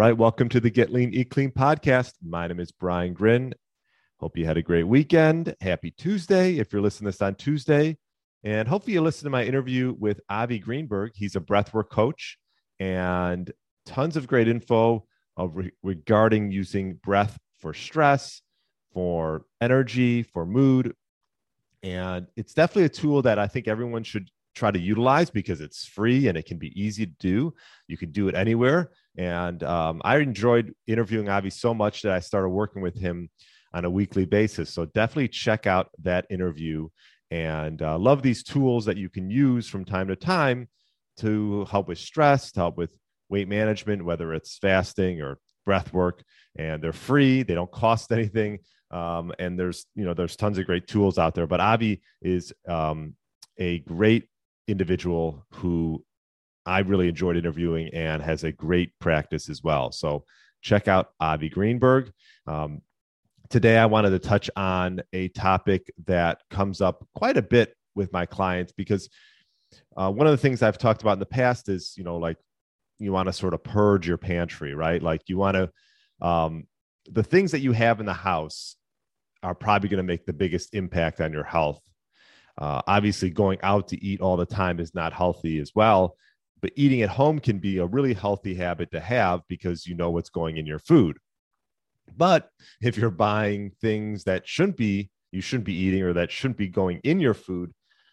Right, welcome to the Get Lean, Eat Clean podcast. My name is Brian Grin. Hope you had a great weekend. Happy Tuesday if you're listening to this on Tuesday. And hopefully you listen to my interview with Avi Greenberg. He's a breathwork coach and tons of great info of re- regarding using breath for stress, for energy, for mood. And it's definitely a tool that I think everyone should try to utilize because it's free and it can be easy to do. You can do it anywhere. And um, I enjoyed interviewing Avi so much that I started working with him on a weekly basis. So definitely check out that interview and uh, love these tools that you can use from time to time to help with stress, to help with weight management, whether it's fasting or breath work. And they're free, they don't cost anything. Um, and there's you know there's tons of great tools out there but avi is um, a great individual who I really enjoyed interviewing and has a great practice as well. So check out Avi Greenberg. Um, today, I wanted to touch on a topic that comes up quite a bit with my clients because uh, one of the things I've talked about in the past is, you know, like you want to sort of purge your pantry, right? Like you want to, um, the things that you have in the house are probably going to make the biggest impact on your health. Uh, obviously, going out to eat all the time is not healthy as well, but eating at home can be a really healthy habit to have because you know what's going in your food. But if you're buying things that shouldn't be, you shouldn't be eating or that shouldn't be going in your food,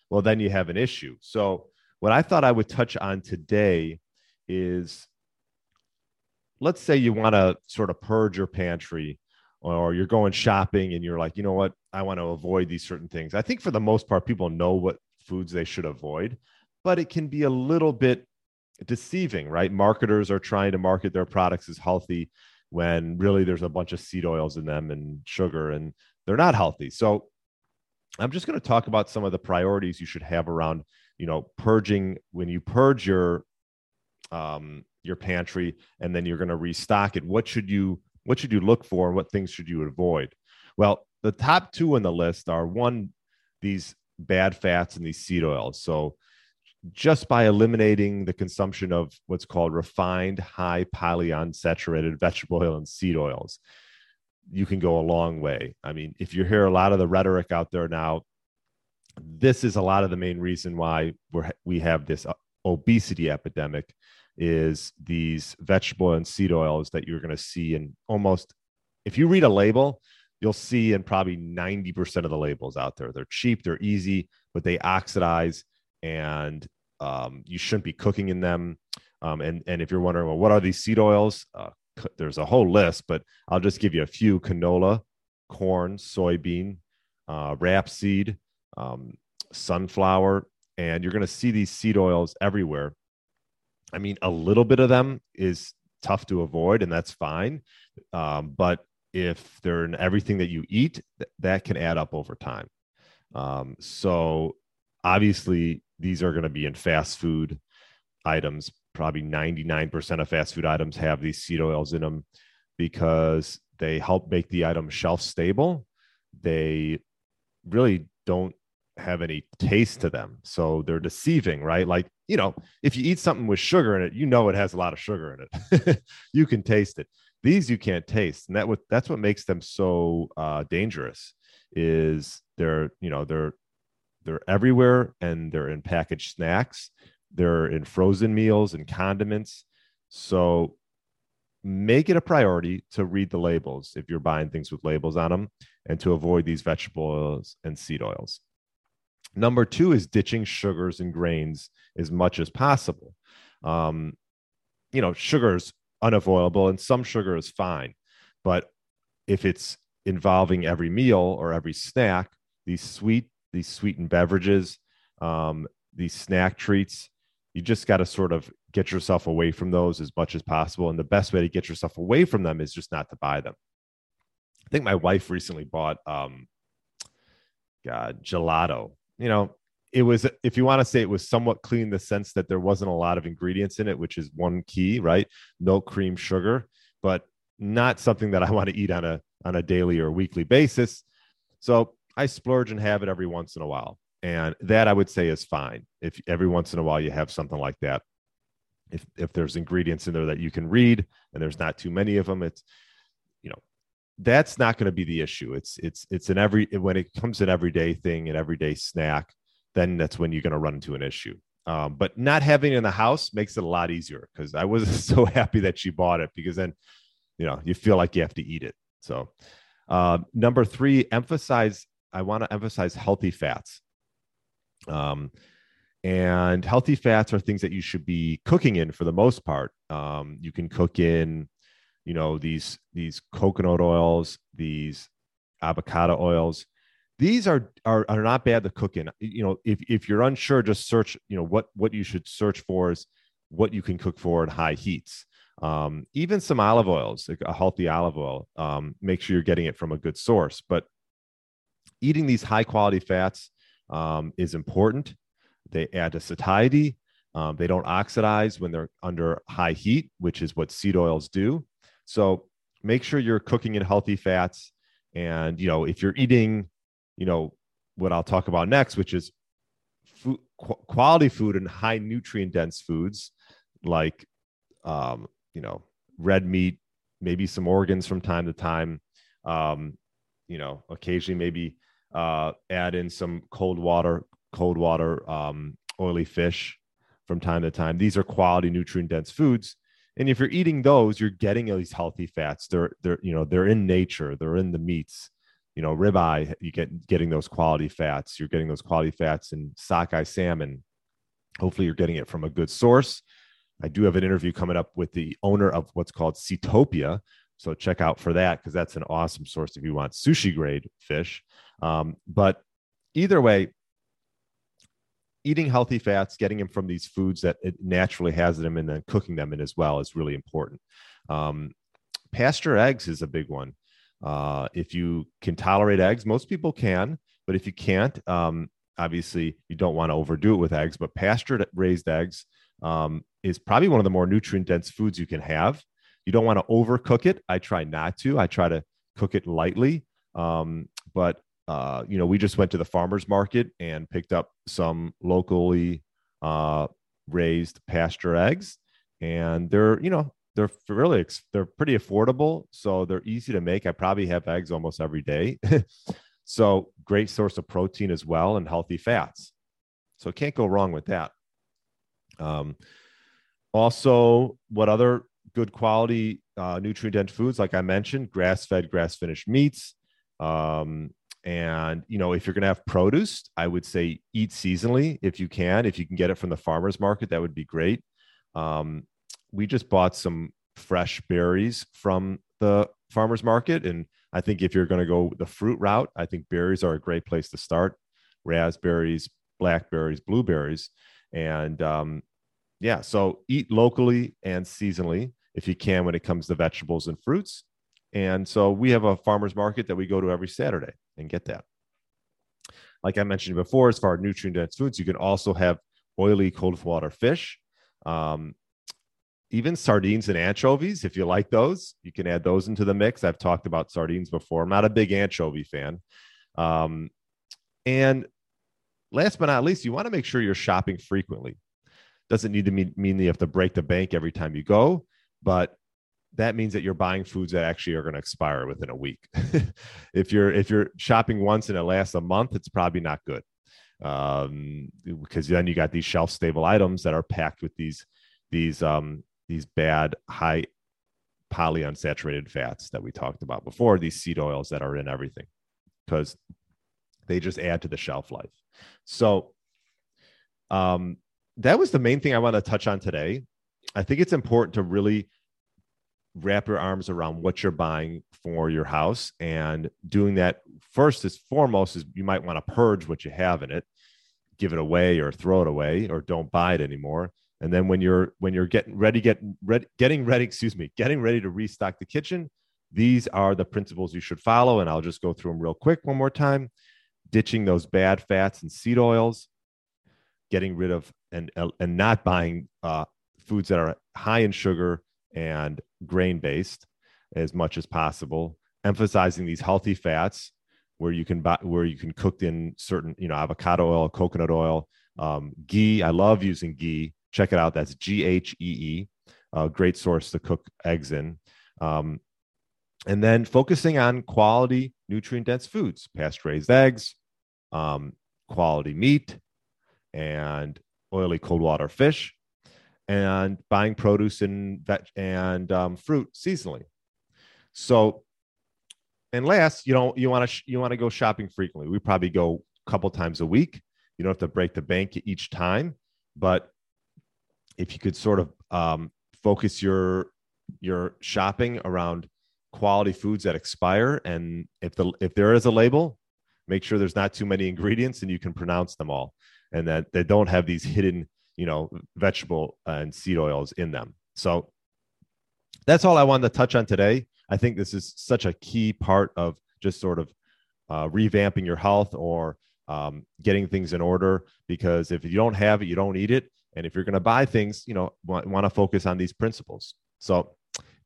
well, then you have an issue. So, what I thought I would touch on today is let's say you want to sort of purge your pantry or you're going shopping and you're like, you know what, I want to avoid these certain things. I think for the most part, people know what foods they should avoid, but it can be a little bit deceiving, right? Marketers are trying to market their products as healthy when really there's a bunch of seed oils in them and sugar and they're not healthy. So I'm just going to talk about some of the priorities you should have around, you know, purging when you purge your um your pantry and then you're going to restock it. What should you what should you look for and what things should you avoid? Well, the top two on the list are one, these bad fats and these seed oils. So just by eliminating the consumption of what's called refined high polyunsaturated vegetable oil and seed oils, you can go a long way. I mean, if you hear a lot of the rhetoric out there now, this is a lot of the main reason why we're, we have this uh, obesity epidemic is these vegetable and seed oils that you're going to see in almost if you read a label you'll see in probably 90% of the labels out there they're cheap they're easy but they oxidize and um, you shouldn't be cooking in them um, and and if you're wondering well what are these seed oils uh, there's a whole list but i'll just give you a few canola corn soybean uh, rapeseed um, sunflower and you're going to see these seed oils everywhere I mean, a little bit of them is tough to avoid, and that's fine. Um, but if they're in everything that you eat, th- that can add up over time. Um, so obviously, these are going to be in fast food items. Probably 99% of fast food items have these seed oils in them because they help make the item shelf stable. They really don't have any taste to them. So they're deceiving, right? Like, you know, if you eat something with sugar in it, you know it has a lot of sugar in it. you can taste it. These you can't taste. And that what that's what makes them so uh dangerous is they're, you know, they're they're everywhere and they're in packaged snacks, they're in frozen meals and condiments. So make it a priority to read the labels if you're buying things with labels on them and to avoid these vegetable oils and seed oils. Number two is ditching sugars and grains as much as possible. Um, you know, sugar is unavoidable and some sugar is fine. But if it's involving every meal or every snack, these sweet, these sweetened beverages, um, these snack treats, you just got to sort of get yourself away from those as much as possible. And the best way to get yourself away from them is just not to buy them. I think my wife recently bought, um, God, gelato. You know, it was, if you want to say it was somewhat clean, the sense that there wasn't a lot of ingredients in it, which is one key, right? Milk, cream, sugar, but not something that I want to eat on a on a daily or weekly basis. So I splurge and have it every once in a while. And that I would say is fine. If every once in a while you have something like that, if if there's ingredients in there that you can read and there's not too many of them, it's you know that's not going to be the issue. It's it's it's an every when it comes to an everyday thing, an everyday snack, then that's when you're going to run into an issue. Um, but not having it in the house makes it a lot easier because I was so happy that she bought it because then you know you feel like you have to eat it. So uh, number three, emphasize. I want to emphasize healthy fats. Um, and healthy fats are things that you should be cooking in for the most part. Um, you can cook in, you know, these these coconut oils, these avocado oils. These are are are not bad to cook in. You know, if if you're unsure, just search. You know what what you should search for is what you can cook for at high heats. Um, even some olive oils, like a healthy olive oil. Um, make sure you're getting it from a good source. But eating these high quality fats um, is important. They add to satiety. Um, they don't oxidize when they're under high heat, which is what seed oils do. So make sure you're cooking in healthy fats. And, you know, if you're eating, you know, what I'll talk about next, which is food, quality food and high nutrient dense foods like, um, you know, red meat, maybe some organs from time to time, um, you know, occasionally maybe uh, add in some cold water, cold water, um, oily fish from time to time. These are quality nutrient dense foods. And if you're eating those, you're getting these healthy fats. They're they're you know they're in nature. They're in the meats. You know, ribeye, you get getting those quality fats. You're getting those quality fats in sockeye salmon. Hopefully, you're getting it from a good source. I do have an interview coming up with the owner of what's called Seatopia. So check out for that because that's an awesome source if you want sushi grade fish. Um, but either way, eating healthy fats, getting them from these foods that it naturally has them, and then cooking them in as well is really important. Um, pasture eggs is a big one. Uh, if you can tolerate eggs, most people can, but if you can't, um, obviously you don't want to overdo it with eggs. But pasture raised eggs um, is probably one of the more nutrient dense foods you can have. You don't want to overcook it. I try not to. I try to cook it lightly. Um, but uh, you know, we just went to the farmers market and picked up some locally uh, raised pasture eggs, and they're you know they're really they're pretty affordable, so they're easy to make. I probably have eggs almost every day, so great source of protein as well and healthy fats. So can't go wrong with that. Um, also, what other good quality uh, nutrient dense foods, like I mentioned, grass fed, grass finished meats. Um, and, you know, if you're going to have produce, I would say eat seasonally if you can. If you can get it from the farmer's market, that would be great. Um, we just bought some fresh berries from the farmer's market. And I think if you're going to go the fruit route, I think berries are a great place to start raspberries, blackberries, blueberries. And um, yeah, so eat locally and seasonally if you can when it comes to vegetables and fruits. And so we have a farmer's market that we go to every Saturday and get that. Like I mentioned before, as far as nutrient dense foods, you can also have oily cold water fish. Um, even sardines and anchovies, if you like those, you can add those into the mix. I've talked about sardines before. I'm not a big anchovy fan. Um, and last but not least, you want to make sure you're shopping frequently. Doesn't need to mean, mean you have to break the bank every time you go, but that means that you're buying foods that actually are going to expire within a week. if you're if you're shopping once and it lasts a month, it's probably not good um, because then you got these shelf stable items that are packed with these these um, these bad high polyunsaturated fats that we talked about before. These seed oils that are in everything because they just add to the shelf life. So um, that was the main thing I want to touch on today. I think it's important to really wrap your arms around what you're buying for your house and doing that first is foremost is you might want to purge what you have in it give it away or throw it away or don't buy it anymore And then when you're when you're getting ready, get ready, getting ready, excuse me, getting ready to restock the kitchen, these are the principles you should follow. And I'll just go through them real quick one more time. Ditching those bad fats and seed oils, getting rid of and and not buying uh, foods that are high in sugar and grain based as much as possible. Emphasizing these healthy fats where you can buy where you can cook in certain you know avocado oil, coconut oil, um, ghee. I love using ghee. Check it out. That's G H E E. A great source to cook eggs in. Um, and then focusing on quality nutrient dense foods, pasture raised eggs, um, quality meat, and oily cold water fish, and buying produce and vet and um, fruit seasonally. So, and last, you know, you want to sh- you want to go shopping frequently. We probably go a couple times a week. You don't have to break the bank each time, but if you could sort of um, focus your your shopping around quality foods that expire and if the if there is a label make sure there's not too many ingredients and you can pronounce them all and that they don't have these hidden you know vegetable and seed oils in them so that's all i wanted to touch on today i think this is such a key part of just sort of uh, revamping your health or um, getting things in order because if you don't have it you don't eat it and if you're going to buy things you know want, want to focus on these principles so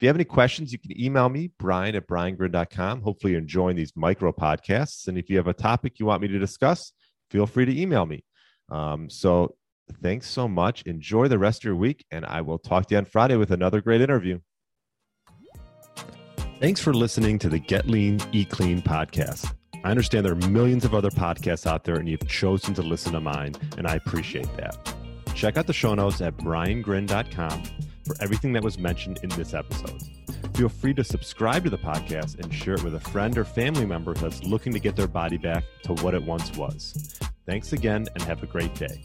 if you have any questions, you can email me, brian at briangrin.com. Hopefully, you're enjoying these micro podcasts. And if you have a topic you want me to discuss, feel free to email me. Um, so, thanks so much. Enjoy the rest of your week, and I will talk to you on Friday with another great interview. Thanks for listening to the Get Lean, Eat Clean podcast. I understand there are millions of other podcasts out there, and you've chosen to listen to mine, and I appreciate that. Check out the show notes at briangrin.com for everything that was mentioned in this episode. Feel free to subscribe to the podcast and share it with a friend or family member that's looking to get their body back to what it once was. Thanks again and have a great day.